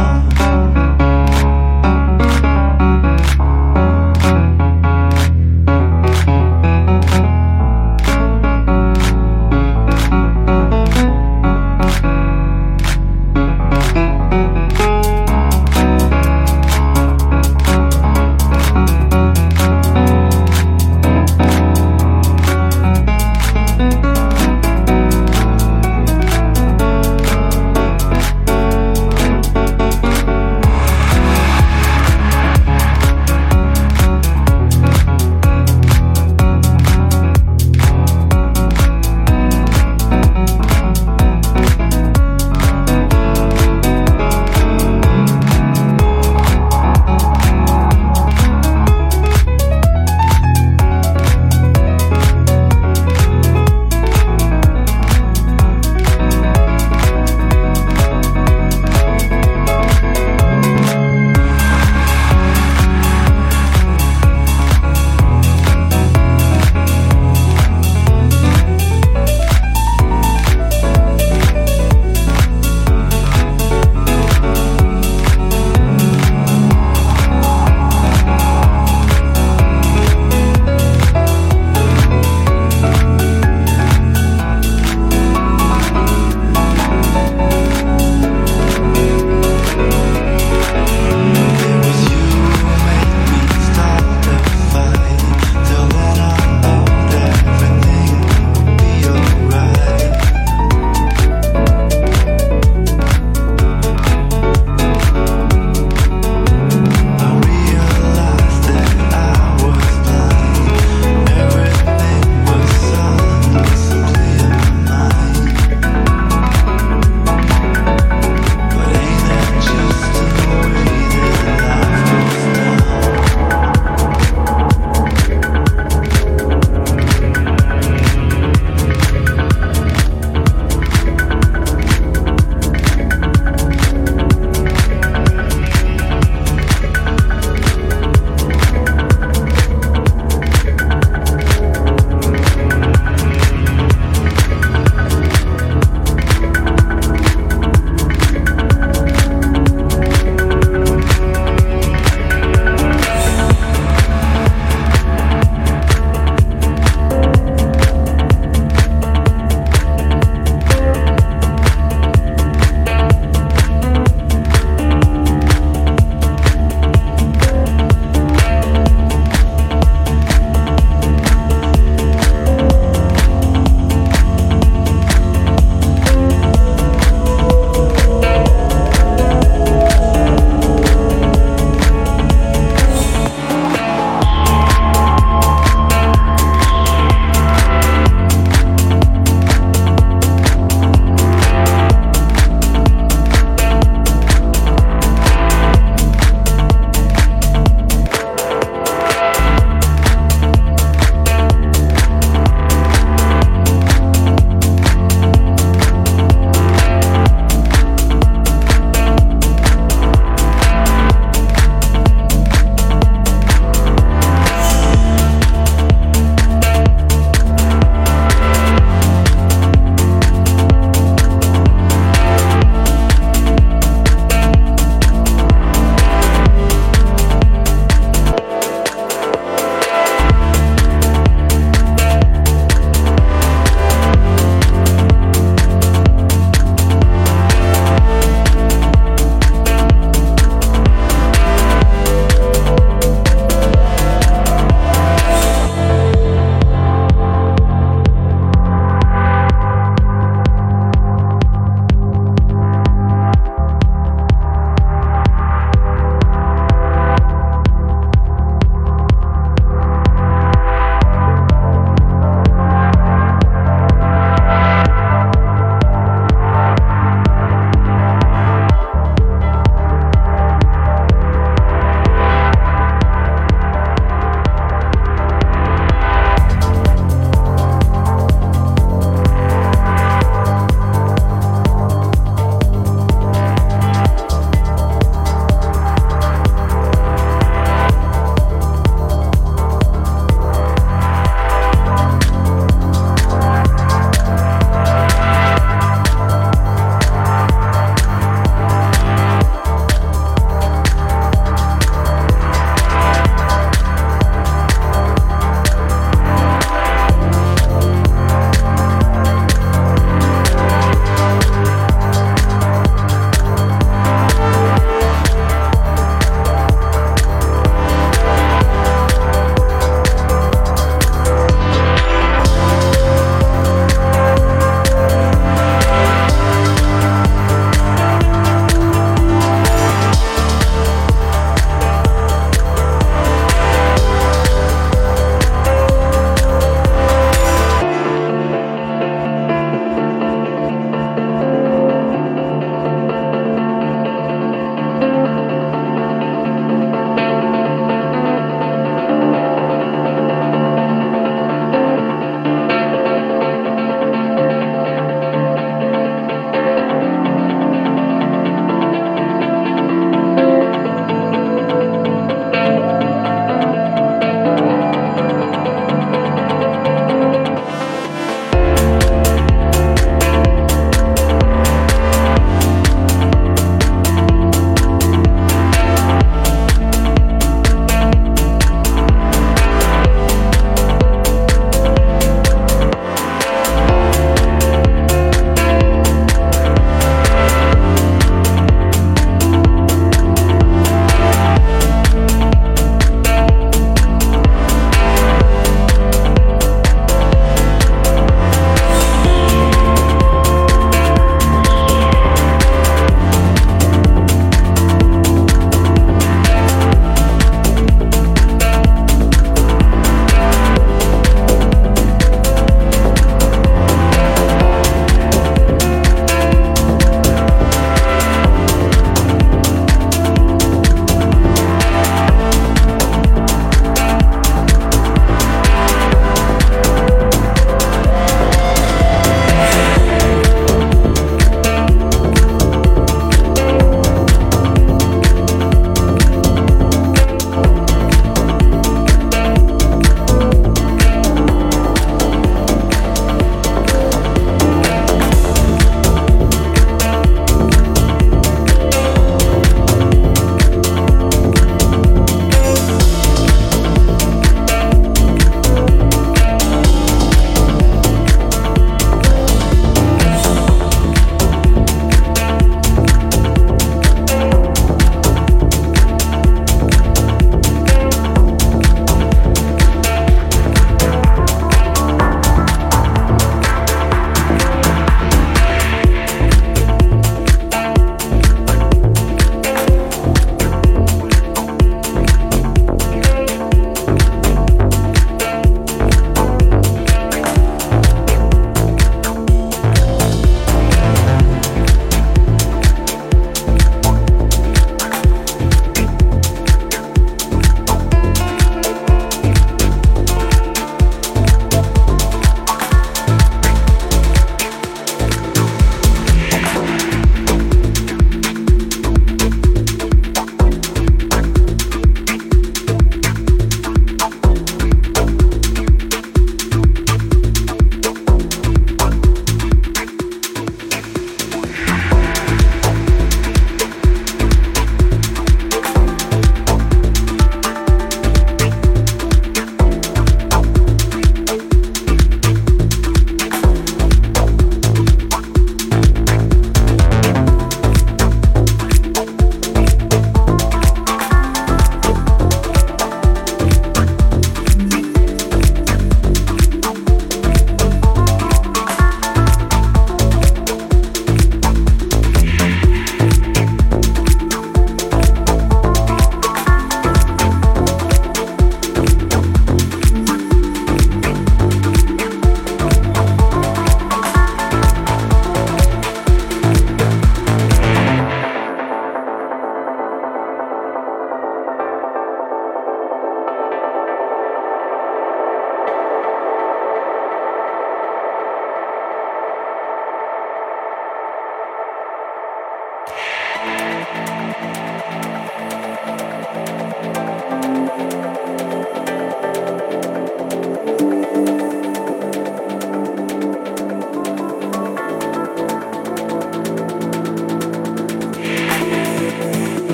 falta.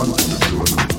one, two, three.